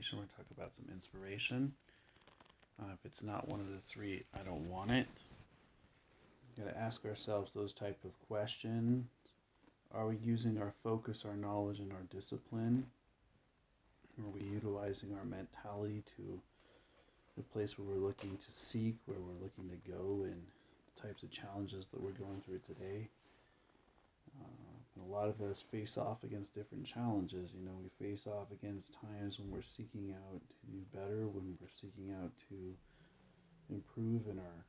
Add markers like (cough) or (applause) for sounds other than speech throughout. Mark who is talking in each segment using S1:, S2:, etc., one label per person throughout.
S1: motivation, we're going to talk about some inspiration. Uh, if it's not one of the three, I don't want it. We've Got to ask ourselves those type of questions. Are we using our focus, our knowledge, and our discipline? Are we utilizing our mentality to the place where we're looking to seek, where we're looking to go, and the types of challenges that we're going through today? Uh, a lot of us face off against different challenges. You know, we face off against times when we're seeking out to do better, when we're seeking out to improve in our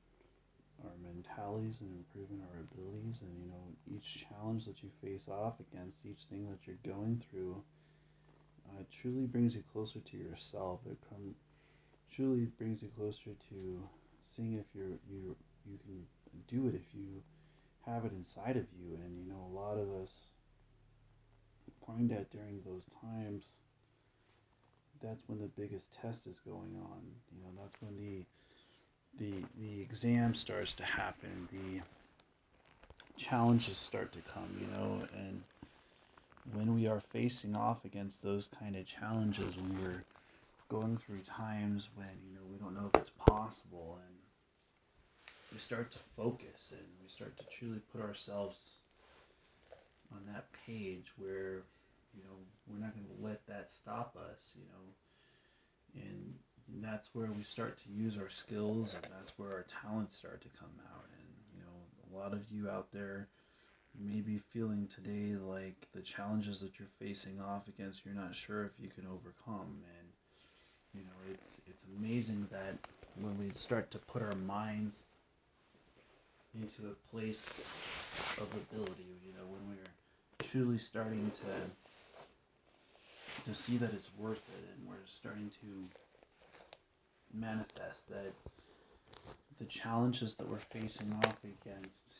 S1: our mentalities and improving our abilities. And you know, each challenge that you face off against, each thing that you're going through, uh, truly brings you closer to yourself. It come, truly brings you closer to seeing if you're you you can do it if you have it inside of you. And you know, a lot of us find that during those times, that's when the biggest test is going on. You know, that's when the the the exam starts to happen. The challenges start to come. You know, and when we are facing off against those kind of challenges, when we're going through times when you know we don't know if it's possible and we start to focus and we start to truly put ourselves on that page where you know we're not going to let that stop us you know? And that's where we start to use our skills and that's where our talents start to come out. And you know a lot of you out there may be feeling today like the challenges that you're facing off against you're not sure if you can overcome. And you know it's it's amazing that when we start to put our minds into a place of ability. You know, when we're truly starting to to see that it's worth it, and we're starting to manifest that the challenges that we're facing off against,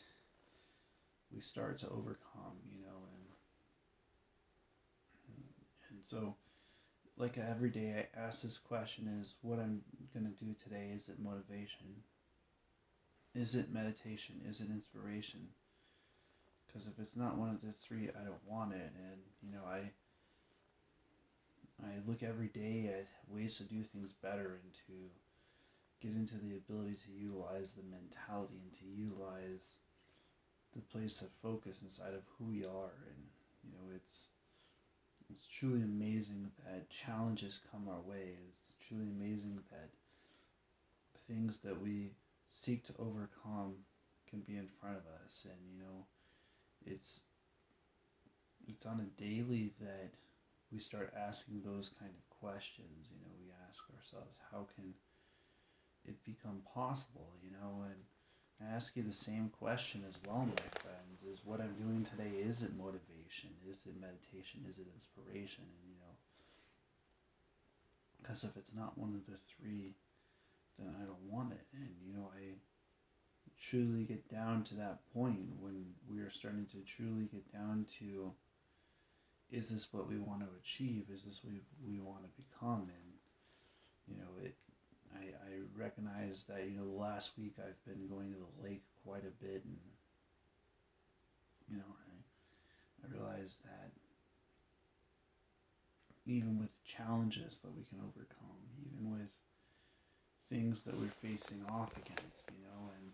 S1: we start to overcome. You know, and and so like every day I ask this question is what I'm going to do today is it motivation is it meditation? Is it inspiration? Because if it's not one of the three, I don't want it. And you know, I I look every day at ways to do things better and to get into the ability to utilize the mentality and to utilize the place of focus inside of who we are. And you know, it's it's truly amazing that challenges come our way. It's truly amazing that things that we seek to overcome can be in front of us. And you know it's it's on a daily that we start asking those kind of questions. You know we ask ourselves how can it become possible? You know and I ask you the same question as well my friends is what I'm doing today is it motivation? Is it meditation? Is it inspiration? And you know because if it's not one of the three then I don't want it. And you know, I truly get down to that point when we are starting to truly get down to is this what we want to achieve? Is this what we want to become? And you know, it I, I recognize that, you know, last week I've been going to the lake quite a bit and you know, I I realized that even with challenges that we can overcome, even with things that we're facing off against, you know, and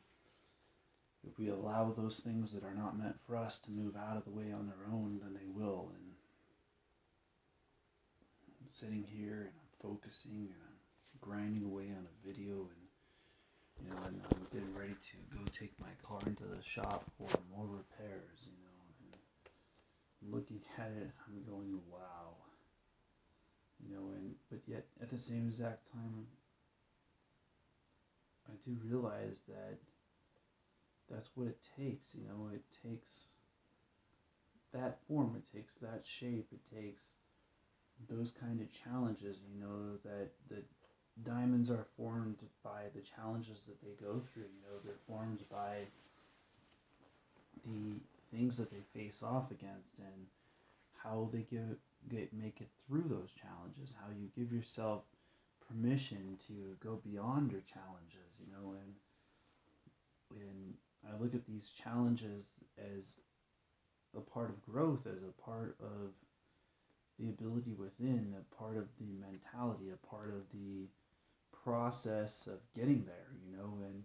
S1: if we allow those things that are not meant for us to move out of the way on their own, then they will. And I'm sitting here and I'm focusing and I'm grinding away on a video and you know, and I'm getting ready to go take my car into the shop for more repairs, you know, and looking (laughs) at it, I'm going, wow. You know, and but yet at the same exact time do realize that that's what it takes. You know, it takes that form, it takes that shape, it takes those kind of challenges. You know that the diamonds are formed by the challenges that they go through. You know, they're formed by the things that they face off against and how they get get make it through those challenges. How you give yourself permission to go beyond your challenges, you know, and and I look at these challenges as a part of growth, as a part of the ability within, a part of the mentality, a part of the process of getting there, you know, and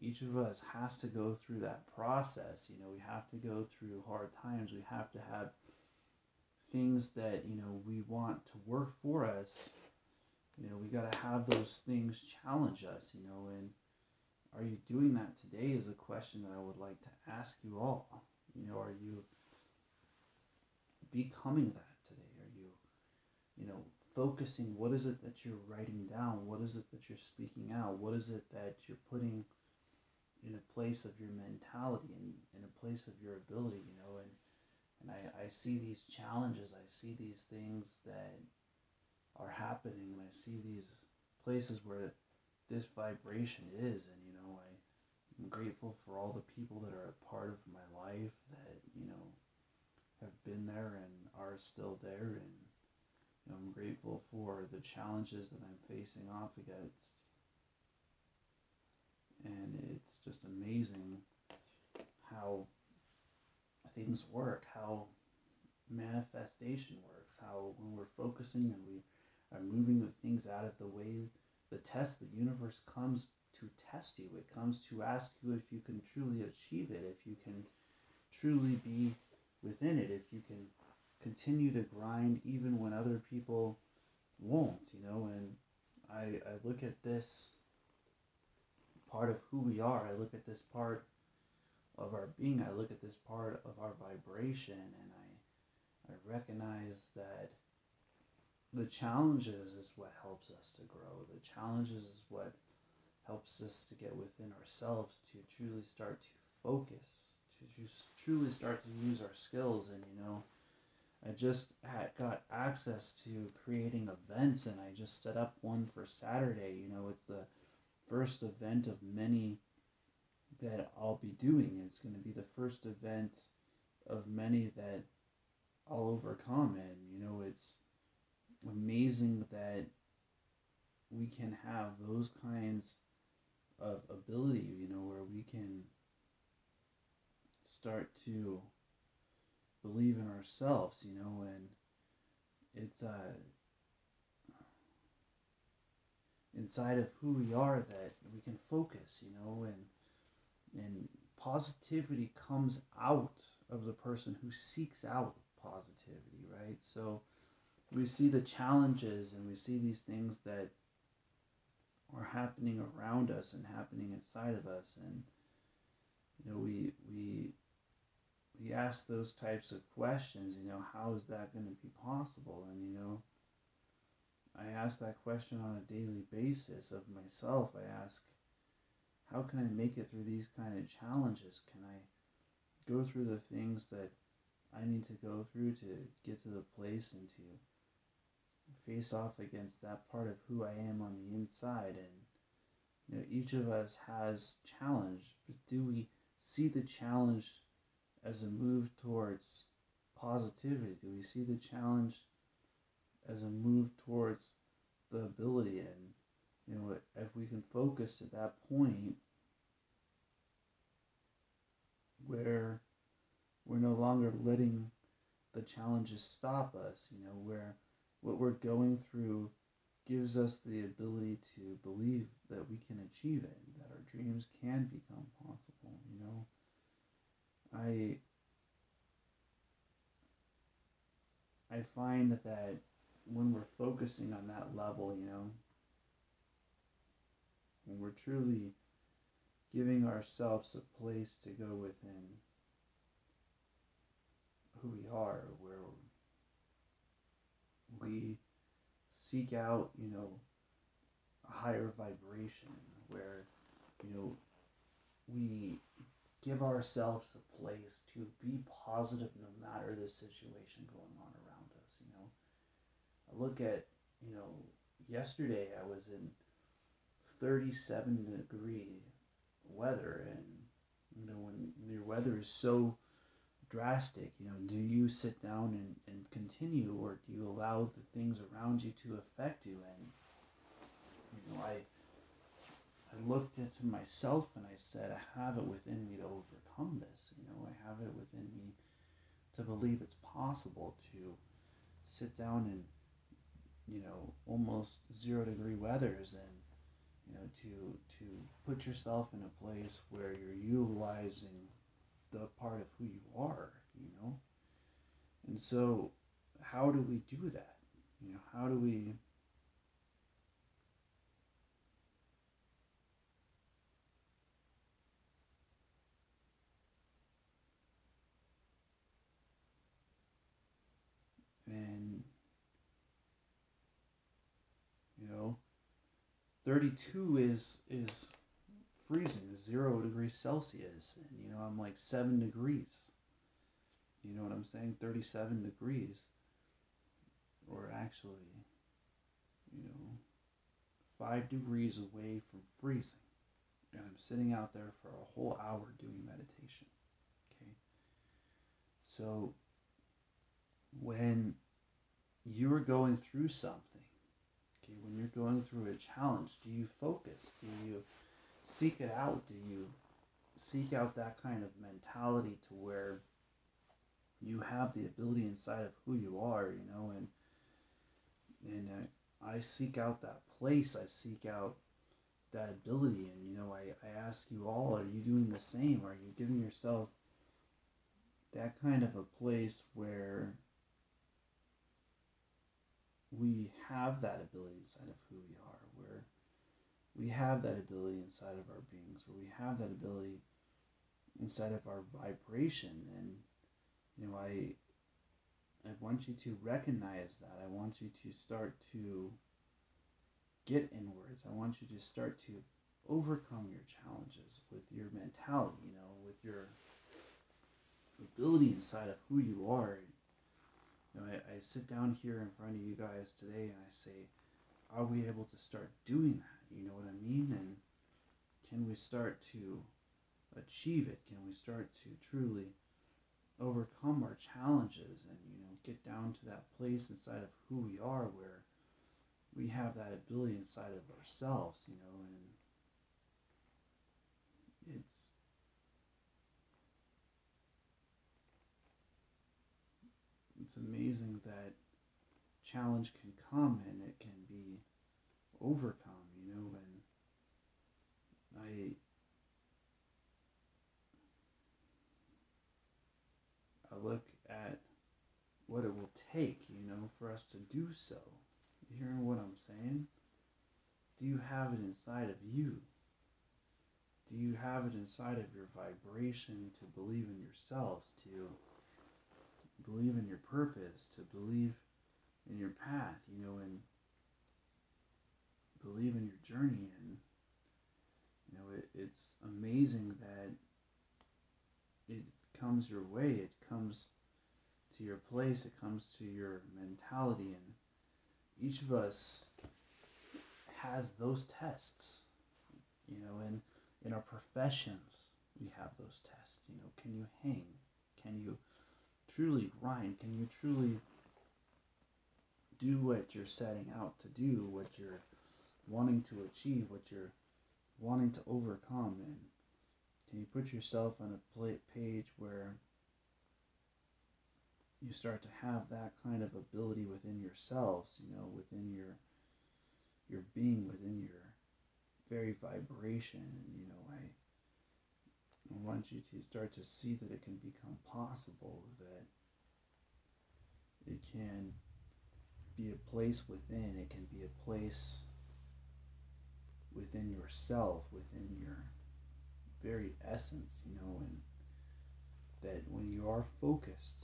S1: each of us has to go through that process. You know, we have to go through hard times. We have to have things that, you know, we want to work for us. You know, we got to have those things challenge us, you know, and are you doing that today is a question that I would like to ask you all. You know, are you becoming that today? Are you, you know, focusing? What is it that you're writing down? What is it that you're speaking out? What is it that you're putting in a place of your mentality and in a place of your ability, you know, and and I, I see these challenges, I see these things that I see these places where this vibration is and you know I, I'm grateful for all the people that are a part of my life that, you know, have been there and are still there and you know, I'm grateful for the challenges that I'm facing off against. And it's just amazing how things work, how manifestation works, how when we're focusing and we are moving the things out of the way, the test, the universe comes to test you. It comes to ask you if you can truly achieve it, if you can truly be within it, if you can continue to grind even when other people won't, you know, and I, I look at this part of who we are. I look at this part of our being. I look at this part of our vibration and I, I recognize that the challenges is what helps us to grow. The challenges is what helps us to get within ourselves to truly start to focus, to just truly start to use our skills. And you know, I just had got access to creating events and I just set up one for Saturday. You know, it's the first event of many that I'll be doing. It's going to be the first event of many that I'll overcome. And, you know, it's amazing that we can have those kinds of ability, you know, where we can start to believe in ourselves, you know, and it's uh inside of who we are that we can focus, you know, and and positivity comes out of the person who seeks out positivity, right? So we see the challenges and we see these things that are happening around us and happening inside of us and you know we we we ask those types of questions you know how is that going to be possible and you know I ask that question on a daily basis of myself. I ask, how can I make it through these kind of challenges? Can I go through the things that I need to go through to get to the place and to face off against that part of who I am on the inside? And you know, each of us has challenge, but do we see the challenge as a move towards positivity? Do we see the challenge as a move towards the ability and you know if we can focus at that point where we're no longer letting the challenges stop us you know where what we're going through gives us the ability to believe that we can achieve it that our dreams can become possible you know? I i find that when we're focusing on that level, you know, when we're truly giving ourselves a place to go within who we are, where we seek out, you know, a higher vibration, where, you know, we give ourselves a place to be positive no matter the situation going on around us, you know. I look at, you know, yesterday I was in 37 degree weather and you know when your weather is so drastic you know do you sit down and, and continue or do you allow the things around you to affect you? And you know i i looked into myself and i said i have it within me to overcome this you know i have it within me to believe it's possible to sit down in you know almost zero degree weathers and you know to to put yourself in a place where you're utilizing the part of who you are you know? And so how do we do that? You know how do we and you know 32 is is freezing zero degrees celsius and you know i'm like seven degrees. You know what i'm saying? 37 degrees. Or actually you know five degrees away from freezing. And i'm sitting out there for a whole hour doing meditation okay? So when you're going through something, okay, when you're going through a challenge, do you focus? Do you seek it out? Do you seek out that kind of mentality to where you have the ability inside of who you are, you know, and and uh, I seek out that place. I seek out that ability, and you know, I, I ask you all, are you doing the same? Are you giving yourself that kind of a place where we have that ability inside of who we are, where we have that ability inside of our beings, where we have that ability inside of our vibration. And, you know, I, I want you to recognize that. I want you to start to get inwards. I want you to start to overcome your challenges with your mentality, you know, with your ability inside of who you are you know, I, I sit down here in front of you guys today and I say, are we able to start doing that? You know what I mean? And can we start to achieve it? Can we start to truly overcome our challenges and you know get down to that place inside of who we are where we have that ability inside of ourselves, you know, and it's it's amazing that challenge can come and it can be overcome, you know, and I I look at what it will take, you know, for us to do so. You hearing what I'm saying? Do you have it inside of you? Do you have it inside of your vibration to believe in yourselves, to believe in your purpose, to believe in your path, you know, and believe in your journey. And, you know, it, it's amazing that it comes your way, it comes to your place, it comes to your mentality. And each of us has those tests, you know, and in our professions, we have those tests. You know, can you hang? Can you truly grind? Can you truly do what you're setting out to do, what you're wanting to achieve, what you're wanting to overcome? And can you put yourself on a page where you start to have that kind of ability within yourselves, you know, within your your being, within your very vibration. You know, I I want you to start to see that it can become possible, that it can be a place within, it can be a place within yourself, within your very essence, you know, and that when you are focused,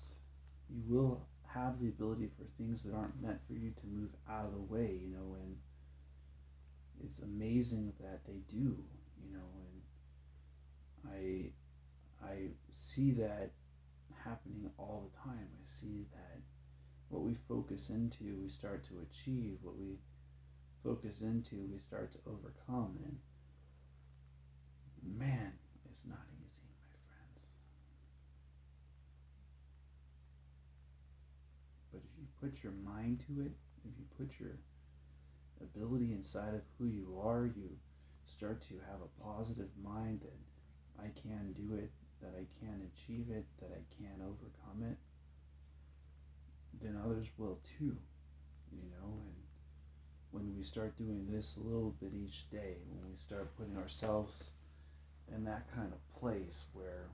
S1: you will have the ability for things that aren't meant for you to move out of the way, you know, and it's amazing that they do, you know, and I I see that happening all the time. I see that what we focus into, we start to achieve. What we focus into, we start to overcome. And man, it's not easy, my friends. But if you put your mind to it, if you put your ability inside of who you are, you start to have a positive mind that I can do it, that I can achieve it, that I can overcome it. Then others will too. You know, and when we start doing this a little bit each day, when we start putting ourselves in that kind of place where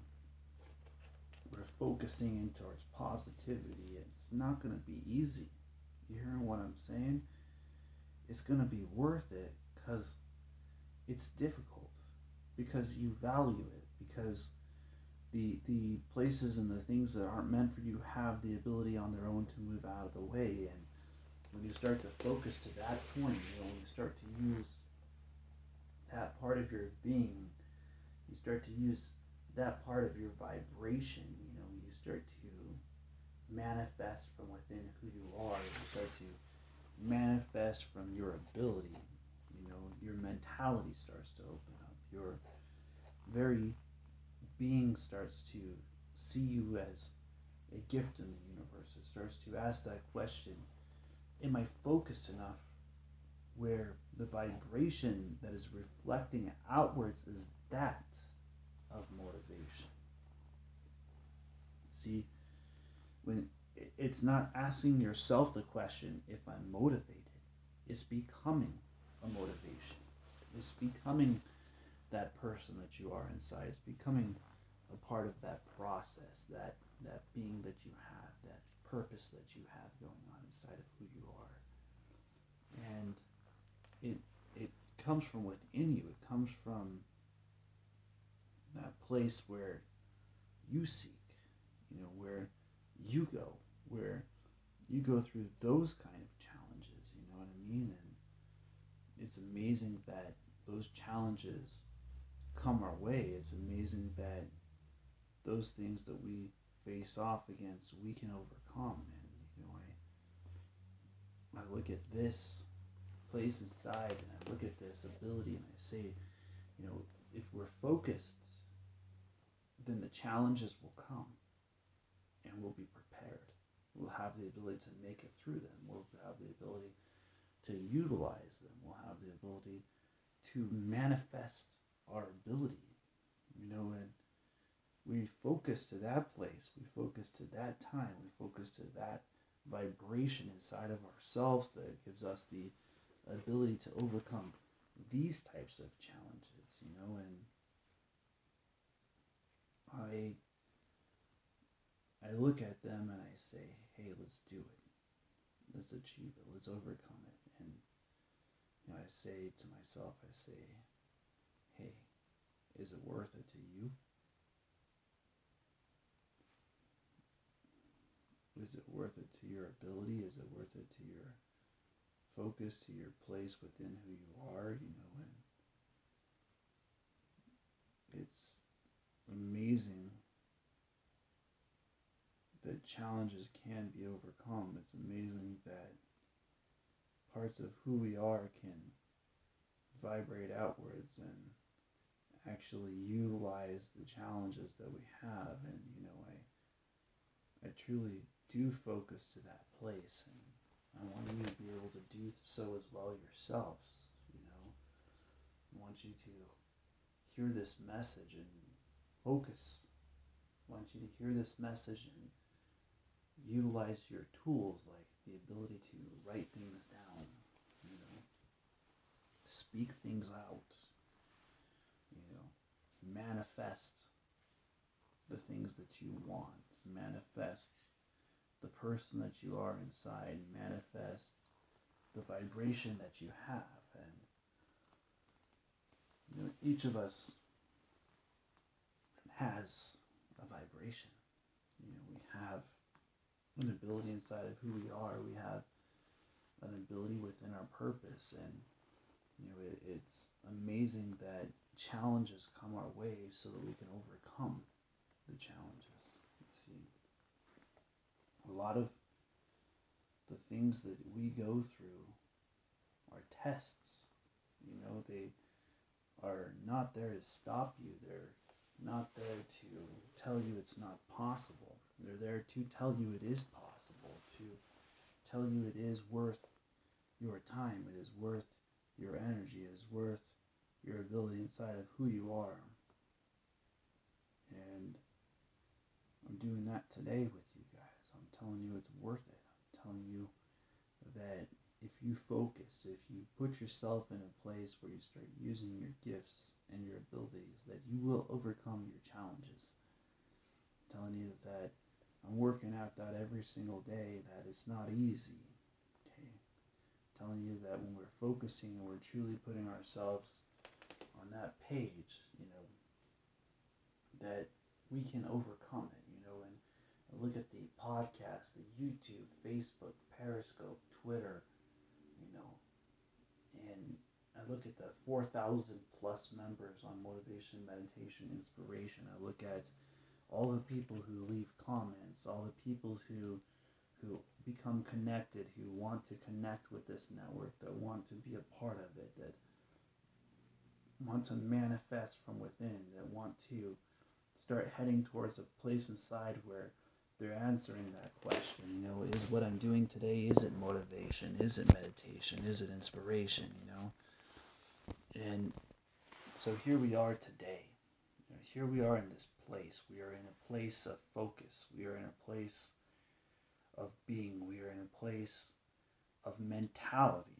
S1: we're focusing in towards positivity, it's not going to be easy. You hearing what I'm saying? It's going to be worth it because it's difficult, because you value it, because the the places and the things that aren't meant for you have the ability on their own to move out of the way. And when you start to focus to that point you know when you start to use that part of your being you start to use that part of your vibration you know you start to manifest from within who you are. You start to manifest from your ability. You know your mentality starts to open up. Your very being starts to see you as a gift in the universe. It starts to ask that question Am I focused enough where the vibration that is reflecting outwards is that of motivation? See, when it's not asking yourself the question if I'm motivated, it's becoming a motivation. It's becoming that person that you are inside. It's becoming a part of that process, that that being that you have, that purpose that you have going on inside of who you are. And it it comes from within you. It comes from that place where you seek, you know, where you go, where you go through those kind of challenges, you know what I mean? And it's amazing that those challenges come our way. It's amazing that those things that we face off against we can overcome. And you know I I look at this place inside and I look at this ability and I say you know if we're focused then the challenges will come and we'll be prepared. We'll have the ability to make it through them. We'll have the ability to utilize them. We'll have the ability to manifest our ability you know and we focus to that place, we focus to that time, we focus to that vibration inside of ourselves that gives us the ability to overcome these types of challenges, you know, and I I look at them and I say, hey, let's do it. Let's achieve it. Let's overcome it. And you know, I say to myself, I say, hey, is it worth it to you? Is it worth it to your ability? Is it worth it to your focus, to your place within who you are? You know, and it's amazing that challenges can be overcome. It's amazing that parts of who we are can vibrate outwards and actually utilize the challenges that we have and you know I I truly do focus to that place and I want you to be able to do so as well yourselves, you know. I want you to hear this message and focus. I want you to hear this message and utilize your tools like the ability to write things down, you know, speak things out, you know, manifest the things that you want, manifest the person that you are inside manifest the vibration that you have. And you know each of us has a vibration. You know we have an ability inside of who we are. We have an ability within our purpose. And you know it, it's amazing that challenges come our way so that we can overcome the challenges you see a lot of the things that we go through are tests. You know, they are not there to stop you. They're not there to tell you it's not possible. They're there to tell you it is possible, to tell you it is worth your time, it is worth your energy, is worth your ability inside of who you are. And I'm doing that today with you guys. I'm telling you it's worth it. I'm telling you that if you focus, if you put yourself in a place where you start using your gifts and your abilities, that you will overcome your challenges. I'm telling you that I'm working at that every single day, that it's not easy. Telling you that when we're focusing and we're truly putting ourselves on that page, you know, that we can overcome it, you know, and look at the podcast, the YouTube, Facebook, Periscope, Twitter, you know, and I look at the 4,000 plus members on motivation, meditation, inspiration. I look at all the people who leave comments, all the people who who become connected, who want to connect with this network, that want to be a part of it, that want to manifest from within, that want to start heading towards a place inside where they're answering that question. You know, is what I'm doing today, is it motivation? Is it meditation? Is it inspiration? You know? And so here we are today. Here we are in this place. We are in a place of focus. We are in a place of being. We are in a place of mentality.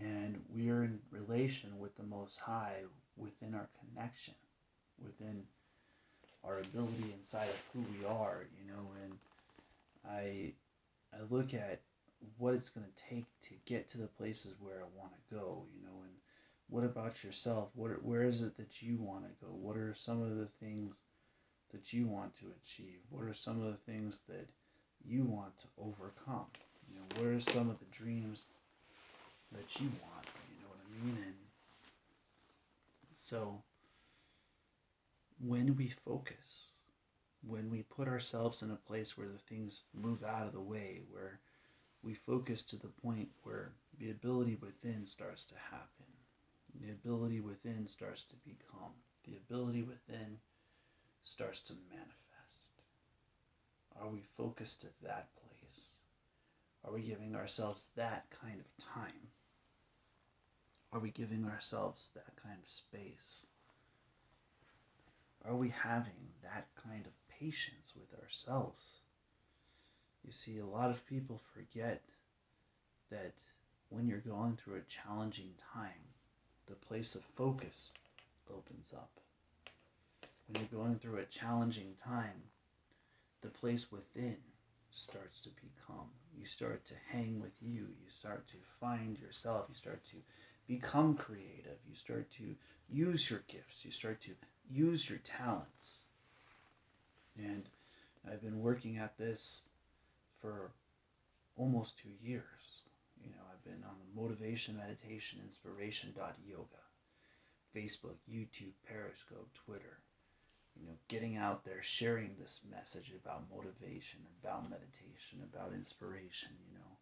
S1: And we are in relation with the Most High within our connection, within our ability inside of who we are, you know, and I I look at what it's going to take to get to the places where I want to go, you know, and what about yourself? What where is it that you want to go? What are some of the things that you want to achieve? What are some of the things that you want to overcome? You know, what are some of the dreams that you want? You know what I mean? And so when we focus, when we put ourselves in a place where the things move out of the way, where we focus to the point where the ability within starts to happen, the ability within starts to become, the ability within starts to manifest. Are we focused at that place? Are we giving ourselves that kind of time? Are we giving ourselves that kind of space? Are we having that kind of patience with ourselves? You see, a lot of people forget that when you're going through a challenging time, the place of focus opens up. When you're going through a challenging time, the place within starts to become. You start to hang with you. You start to find yourself. You start to become creative. You start to use your gifts. You start to use your talents. And I've been working at this for almost two years. You know, I've been on the motivation, meditation, inspiration yoga, Facebook, YouTube, Periscope, Twitter. You know, getting out there, sharing this message about motivation, about meditation, about inspiration. You know,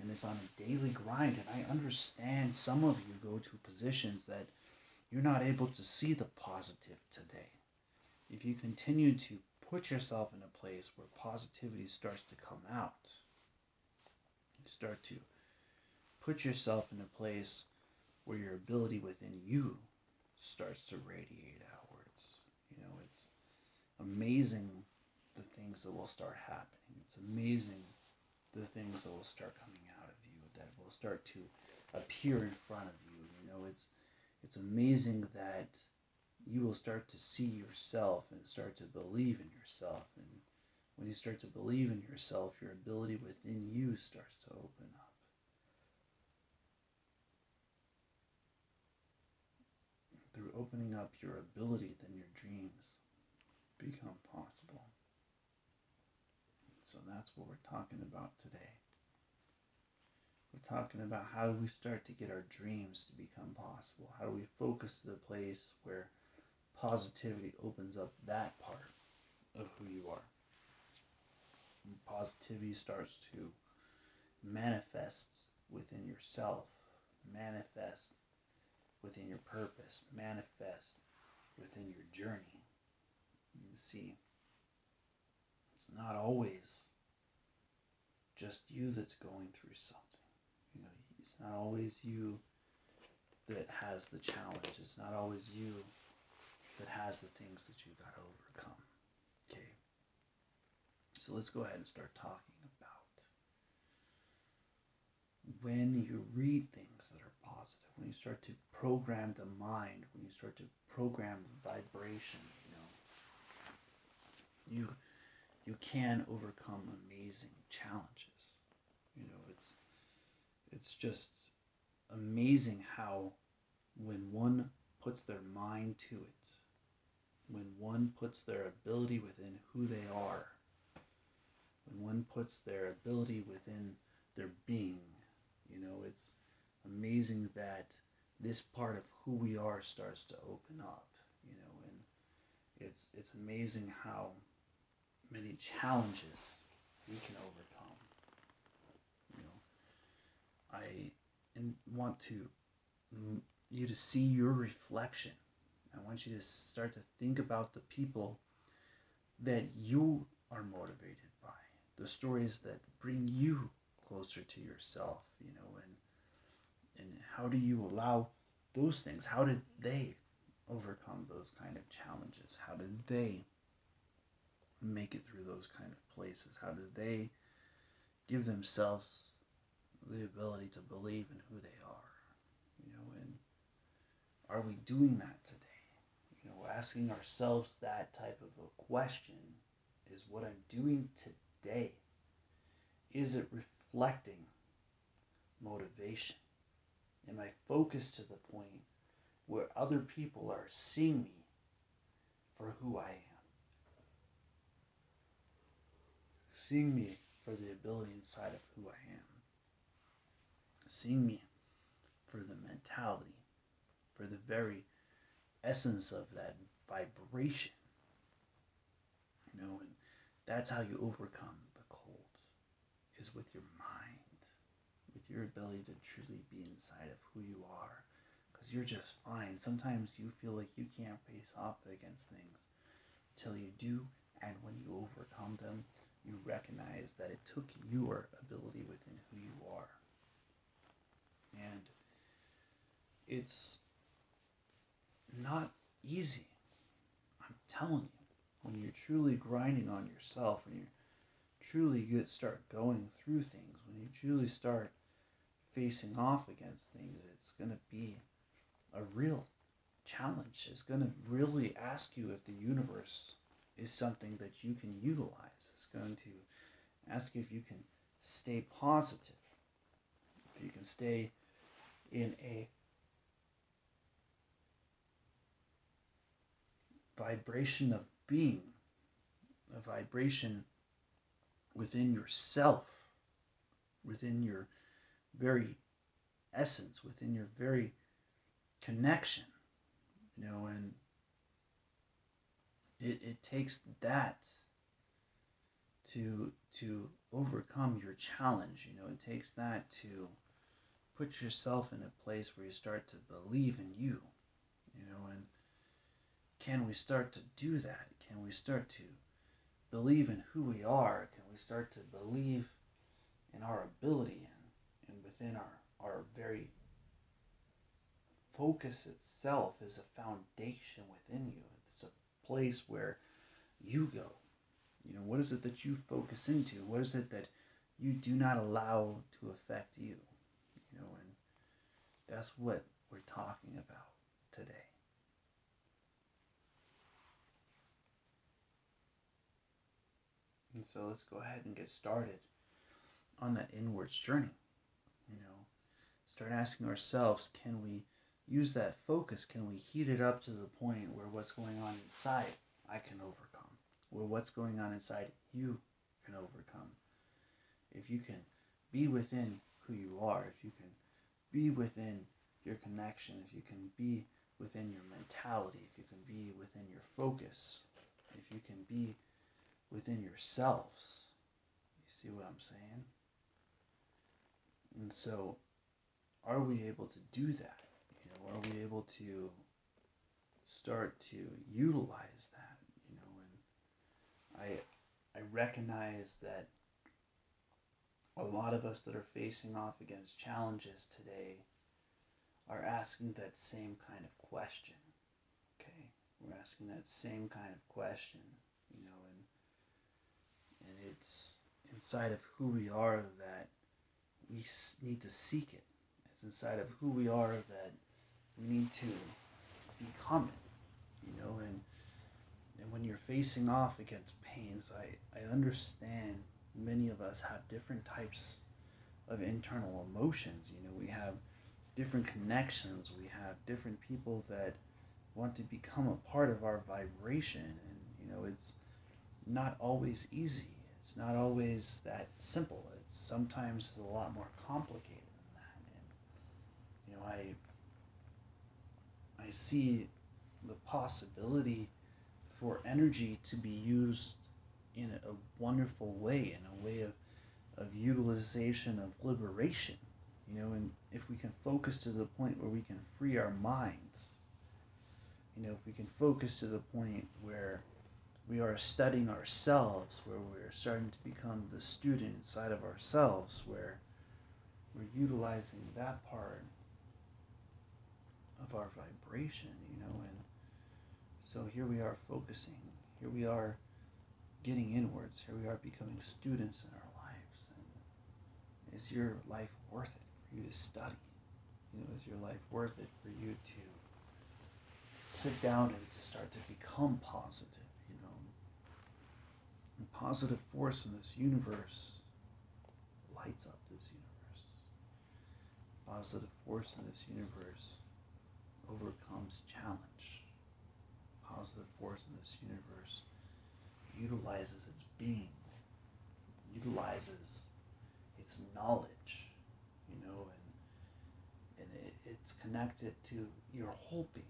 S1: and it's on a daily grind. And I understand some of you go to positions that you're not able to see the positive today. If you continue to put yourself in a place where positivity starts to come out, you start to put yourself in a place where your ability within you starts to radiate outwards. You know, it's amazing the things that will start happening. It's amazing the things that will start coming out of you, that will start to appear in front of you. You know, it's it's amazing that you will start to see yourself and start to believe in yourself. And when you start to believe in yourself, your ability within you starts to open up. Through opening up your ability, then your dreams become possible. So that's what we're talking about today. We're talking about how do we start to get our dreams to become possible? How do we focus to the place where positivity opens up that part of who you are? And positivity starts to manifest within yourself, manifest within your purpose, manifest within your journey. You see, it's not always just you that's going through something. You know, it's not always you that has the challenge. It's not always you that has the things that you got to overcome. Okay. So let's go ahead and start talking about when you read things that are when you start to program the mind, when you start to program vibration, you know, you you can overcome amazing challenges. You know, it's it's just amazing how when one puts their mind to it, when one puts their ability within who they are, when one puts their ability within their being, you know, it's amazing that this part of who we are starts to open up, you know, and it's it's amazing how many challenges we can overcome. You know, I want to mm, you to see your reflection. I want you to start to think about the people that you are motivated by, the stories that bring you closer to yourself, you know, and and how do you allow those things? How did they overcome those kind of challenges? How did they make it through those kind of places? How did they give themselves the ability to believe in who they are? You know, and are we doing that today? You know, asking ourselves that type of a question is what I'm doing today. Is it reflecting motivation? Am I focused to the point where other people are seeing me for who I am? Seeing me for the ability inside of who I am. Seeing me for the mentality, for the very essence of that vibration. You know, and that's how you overcome the cold, is with your mind, with your ability to truly be inside of who you are. Because you're just fine. Sometimes you feel like you can't face off against things till you do, and when you overcome them, you recognize that it took your ability within who you are. And it's not easy. I'm telling you, when you're truly grinding on yourself, when you truly get start going through things, when you truly start facing off against things, it's going to be a real challenge. It's going to really ask you if the universe is something that you can utilize. It's going to ask you if you can stay positive, if you can stay in a vibration of being, a vibration within yourself, within your very essence, within your very connection, you know, and it, it takes that to to overcome your challenge, you know, it takes that to put yourself in a place where you start to believe in you, you know, and can we start to do that? Can we start to believe in who we are? Can we start to believe in our ability and, within our, our very focus itself is a foundation within you. It's a place where you go. You know, what is it that you focus into? What is it that you do not allow to affect you? You know, and that's what we're talking about today. And so let's go ahead and get started on that inwards journey. You know, start asking ourselves can we use that focus? Can we heat it up to the point where what's going on inside I can overcome? Where what's going on inside you can overcome? If you can be within who you are, if you can be within your connection, if you can be within your mentality, if you can be within your focus, if you can be within yourselves. You see what I'm saying? And so, are we able to do that? You know, are we able to start to utilize that? You know, and I I recognize that a lot of us that are facing off against challenges today are asking that same kind of question. Okay, we're asking that same kind of question, you know, and and it's inside of who we are that we need to seek it. It's inside of who we are that we need to become it, you know, and and when you're facing off against pains, I, I understand many of us have different types of internal emotions. You know, we have different connections, we have different people that want to become a part of our vibration, and you know, it's not always easy. It's not always that simple. Sometimes it's sometimes a lot more complicated than that. And you know, I I see the possibility for energy to be used in a wonderful way, in a way of, of utilization of liberation. You know, and if we can focus to the point where we can free our minds, you know, if we can focus to the point where we are studying ourselves, where we're starting to become the student inside of ourselves, where we're utilizing that part of our vibration, you know, and so here we are focusing. Here we are getting inwards. Here we are becoming students in our lives. And is your life worth it for you to study? You know, is your life worth it for you to sit down and to start to become positive? And positive force in this universe lights up this universe. Positive force in this universe overcomes challenge positive force in this universe utilizes its being, utilizes its knowledge, you know, and, and it, it's connected to your whole being.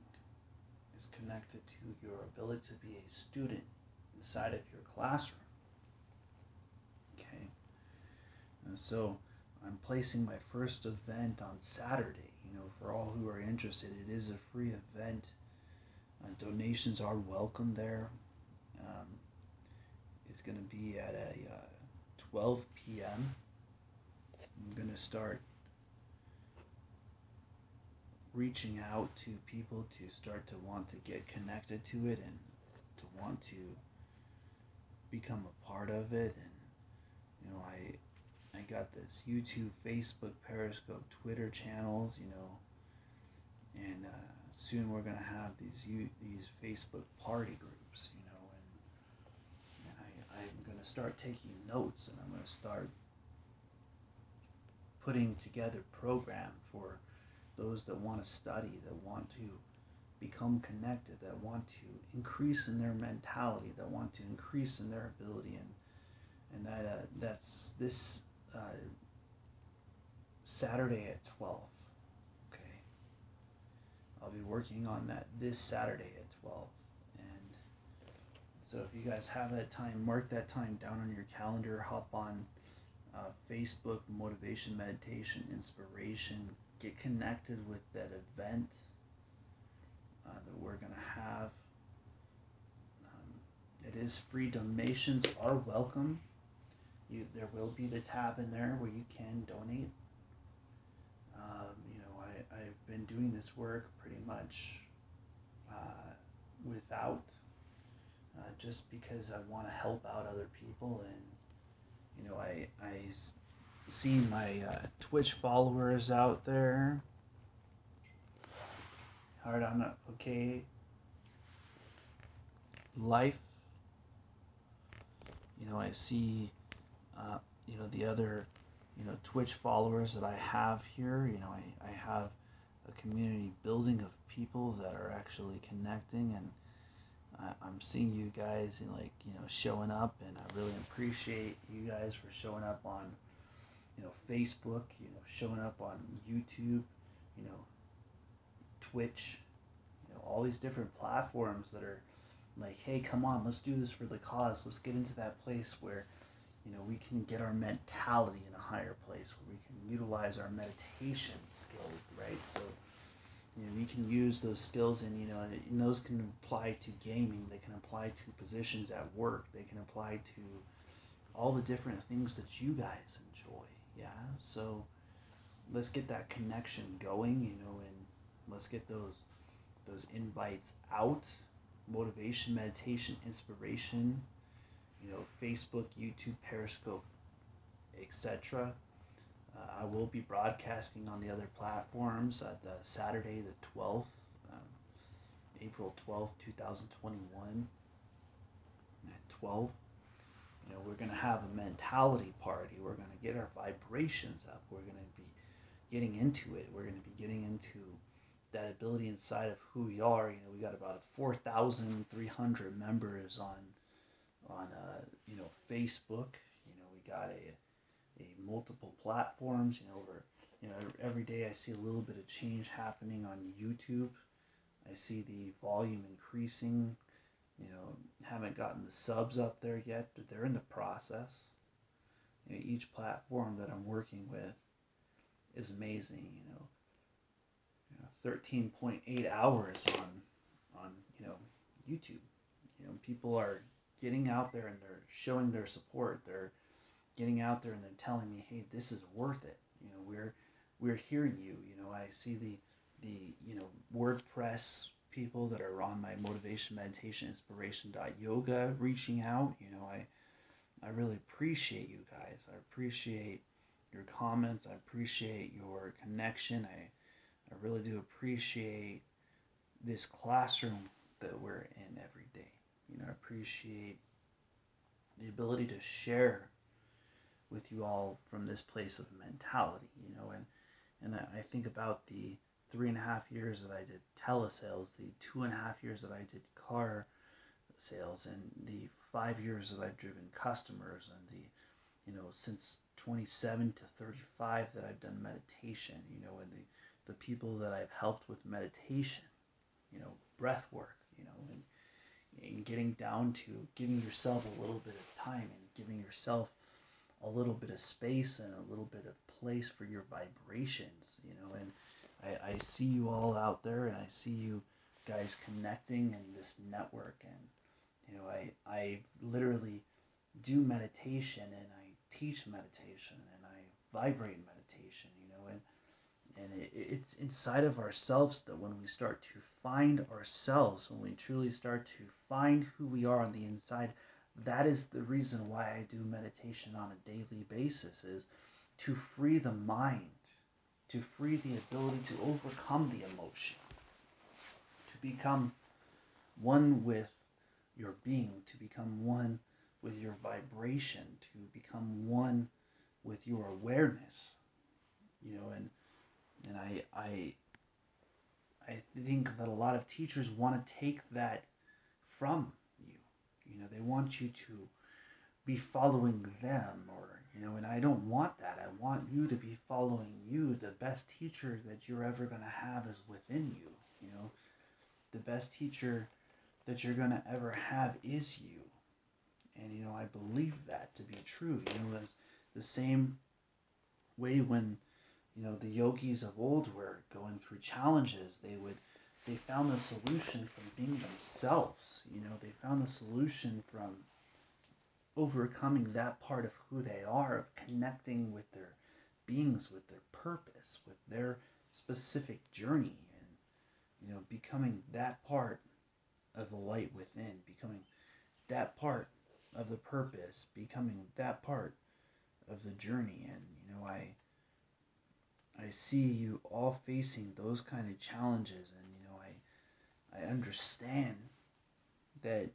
S1: It's connected to your ability to be a student inside of your classroom. Okay? And so I'm placing my first event on Saturday. You know, for all who are interested, it is a free event uh, donations are welcome there. Um, it's going to be at a uh, 12 p.m. I'm going to start reaching out to people to start to want to get connected to it and to want to become a part of it. And you know I I got this YouTube, Facebook, Periscope, Twitter channels, you know, and uh, soon we're going to have these these Facebook party groups, you know, and, and I, I'm going to start taking notes and I'm going to start putting together program for those that want to study, that want to become connected, that want to increase in their mentality, that want to increase in their ability, and and that uh, that's this uh, Saturday at 12. Okay, I'll be working on that this Saturday at 12. And so if you guys have that time, mark that time down on your calendar, hop on uh, Facebook, Motivation, Meditation, Inspiration, get connected with that event uh, that we're going to have. Um, it is free. Donations are welcome. You, there will be the tab in there where you can donate. Um, you know, I, I've been doing this work pretty much uh, without, uh, just because I want to help out other people. And, you know, I, I see my uh, Twitch followers out there. Hard on a okay life. You know, I see, uh, you know, the other you know Twitch followers that I have here. You know, I, I have a community building of people that are actually connecting, and I, I'm seeing you guys know, like you know showing up, and I really appreciate you guys for showing up on you know Facebook, you know showing up on YouTube, you know Twitch, you know all these different platforms that are like, hey, come on, let's do this for the cause. Let's get into that place where you know, we can get our mentality in a higher place where we can utilize our meditation skills, right? So, you know, we can use those skills and, you know, and those can apply to gaming, they can apply to positions at work, they can apply to all the different things that you guys enjoy, yeah? So, let's get that connection going, you know, and let's get those those invites out motivation meditation inspiration you know, Facebook, YouTube, Periscope, etc. Uh, I will be broadcasting on the other platforms at the Saturday the 12th, um, April 12th, 2021 at 12. You know, we're going to have a mentality party. We're going to get our vibrations up. We're going to be getting into it. We're going to be getting into that ability inside of who we are. You know, we got about 4,300 members on on uh, you know Facebook. You know, we got a a multiple platforms. You know, over you know every day I see a little bit of change happening on YouTube. I see the volume increasing. You know, haven't gotten the subs up there yet, but they're in the process. You know, each platform that I'm working with is amazing. You know, 13.8 hours on on you know YouTube. You know, people are getting out there and they're showing their support. They're getting out there and they're telling me, "Hey, this is worth it." You know, we're we're hearing you. You know, I see the the you know WordPress people that are on my motivation meditation inspiration yoga reaching out. You know, I I really appreciate you guys. I appreciate your comments. I appreciate your connection. I I really do appreciate this classroom that we're in every day. You know, I appreciate the ability to share with you all from this place of mentality, you know, and and I, I think about the three and a half years that I did telesales, the two and a half years that I did car sales, and the five years that I've driven customers, and the, you know, since 27 to 35 that I've done meditation, you know, and the the people that I've helped with meditation, you know, breath work, you know, and, and getting down to giving yourself a little bit of time and giving yourself a little bit of space and a little bit of place for your vibrations, you know, and I, I see you all out there and I see you guys connecting in this network and you know I I literally do meditation and I teach meditation and I vibrate meditation, and it, it's inside of ourselves that when we start to find ourselves, when we truly start to find who we are on the inside, that is the reason why I do meditation on a daily basis is to free the mind, to free the ability to overcome the emotion, to become one with your being, to become one with your vibration, to become one with your awareness. You know, and and I, I, I think that a lot of teachers want to take that from you. You know, they want you to be following them or, you know, and I don't want that. I want you to be following you. The best teacher that you're ever going to have is within you. You know, the best teacher that you're going to ever have is you. And, you know, I believe that to be true. You know, it's the same way when you know the yogis of old were going through challenges. They would they found the solution from being themselves you know. They found the solution from overcoming that part of who they are of connecting with their beings with their purpose with their specific journey and you know becoming that part of the light within becoming that part of the purpose becoming that part of the journey. And you know i I see you all facing those kind of challenges, and you know, I I understand that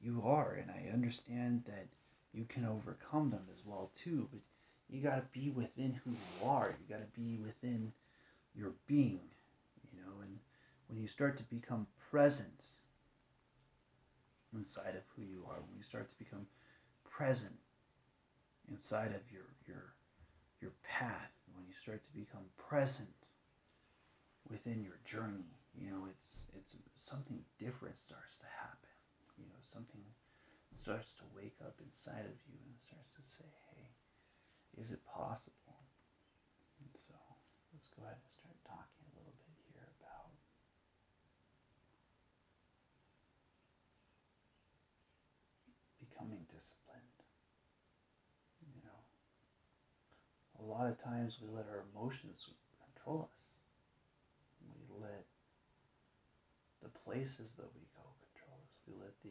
S1: you are, and I understand that you can overcome them as well too. But you got to be within who you are. You got to be within your being, you know. And when you start to become present inside of who you are, when you start to become present inside of your your your path, when you start to become present within your journey, you know, it's it's something different starts to happen. You know, something starts to wake up inside of you and starts to say, "Hey, is it possible?" And so, let's go ahead and start talking a little bit here about becoming disciplined. A lot of times we let our emotions control us. We let the places that we go control us. We let the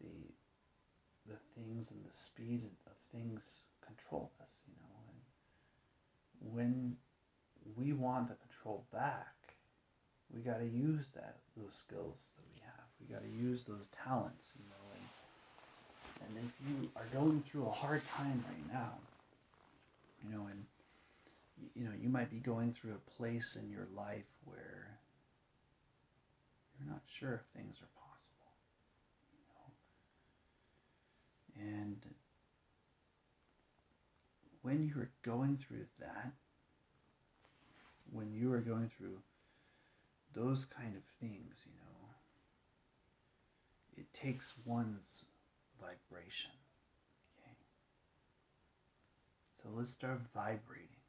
S1: the the things and the speed of things control us, you know. And when we want the control back, we got to use that those skills that we have. We got to use those talents, you know. And, and if you are going through a hard time right now, you know, and you know, you might be going through a place in your life where you're not sure if things are possible, you know. And when you're going through that, when you are going through those kind of things, you know, it takes one's vibration. Okay? So let's start vibrating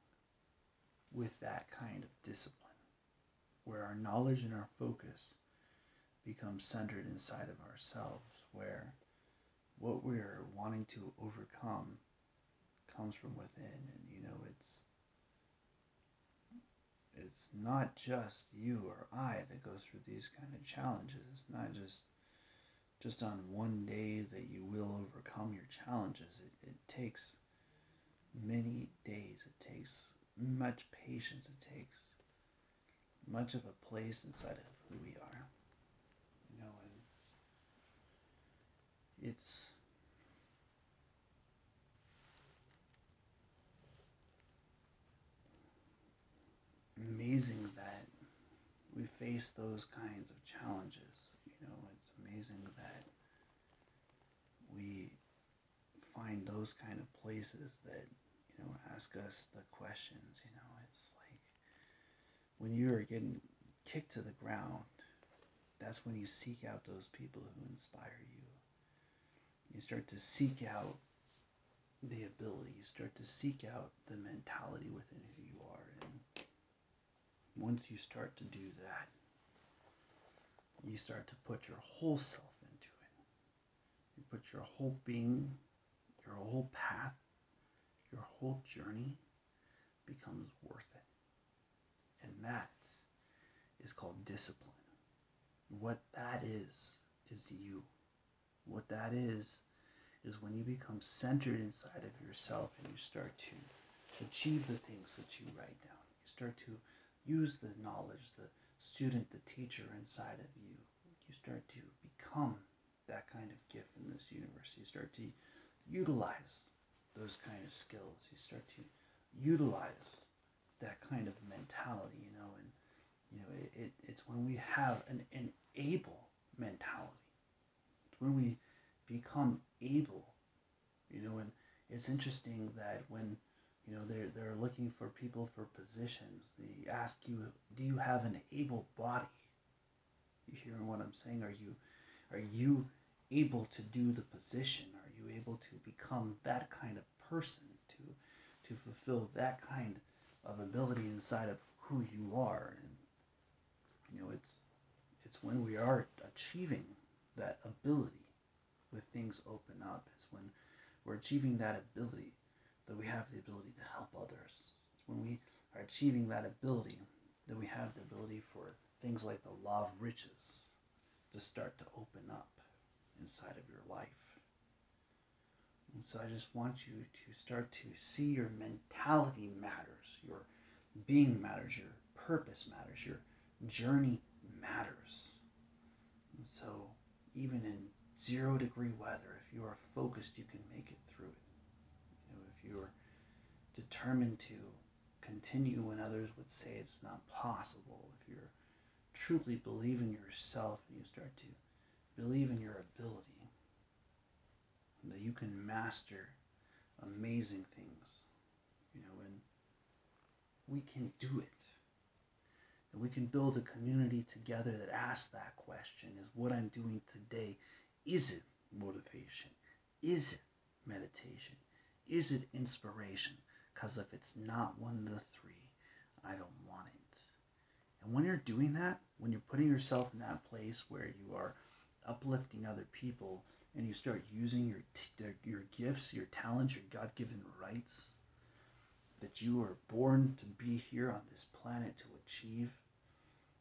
S1: with that kind of discipline, where our knowledge and our focus become centered inside of ourselves, where what we're wanting to overcome comes from within, and you know it's it's not just you or I that goes through these kind of challenges. It's not just just on one day that you will overcome your challenges. It, it takes many days. It takes much patience. It takes much of a place inside of who we are. You know, and it's amazing that we face those kinds of challenges. You know, it's amazing that we find those kind of places that, you know, ask us the questions. You know, it's like when you are getting kicked to the ground, that's when you seek out those people who inspire you. You start to seek out the ability, you start to seek out the mentality within who you are. And once you start to do that, you start to put your whole self into it. You put your whole being, your whole path, your whole journey becomes worth it. And that is called discipline. What that is, is you. What that is, is when you become centered inside of yourself and you start to achieve the things that you write down. You start to use the knowledge, the student, the teacher inside of you. You start to become that kind of gift in this universe. You start to utilize those kind of skills. You start to utilize that kind of mentality, you know, and you know, it, it, it's when we have an, an able mentality. It's when we become able, you know, and it's interesting that when you know they're they're looking for people for positions they ask you do you have an able body you hearing what i'm saying are you are you able to do the position? Are you able to become that kind of person to to fulfill that kind of ability inside of who you are? And you know it's it's when we are achieving that ability with things open up it's when we're achieving that ability that we have the ability to help others. It's when we are achieving that ability that we have the ability for things like the law of riches to start to open up inside of your life. And so I just want you to start to see your mentality matters, your being matters, your purpose matters, your journey matters. And so even in zero degree weather, if you are focused, you can make it through it If you're determined to continue when others would say it's not possible, if you're truly believe in yourself and you start to believe in your ability, that you can master amazing things, you know, and we can do it. And we can build a community together that asks that question is what I'm doing today, is it motivation? Is it meditation? Is it inspiration? Because if it's not one of the three, I don't want it. And when you're doing that, when you're putting yourself in that place where you are uplifting other people and you start using your t- your gifts, your talents, your God-given rights that you are born to be here on this planet to achieve,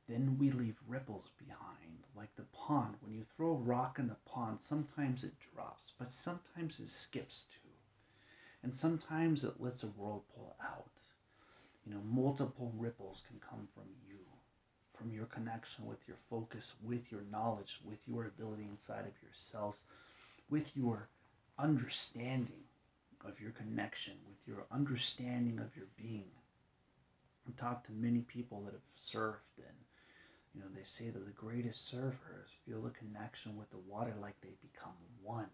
S1: then we leave ripples behind, like the pond. When you throw a rock in the pond, sometimes it drops, but sometimes it skips too. And sometimes it lets a whirlpool out. you know, multiple ripples can come from you, from your connection with your focus, with your knowledge, with your ability inside of yourselves, with your understanding of your connection, with your understanding of your being. I've talked to many people that have surfed and you know, they say that the greatest surfers feel the connection with the water like they become one.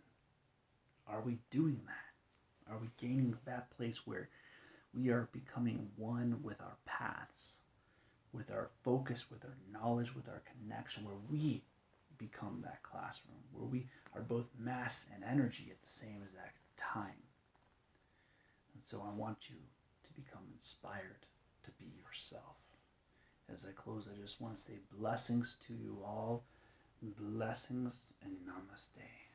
S1: Are we doing that? Are we gaining that place where we are becoming one with our paths, with our focus, with our knowledge, with our connection, where we become that classroom, where we are both mass and energy at the same exact time? And so I want you to become inspired to be yourself. As I close, I just want to say blessings to you all. Blessings and namaste.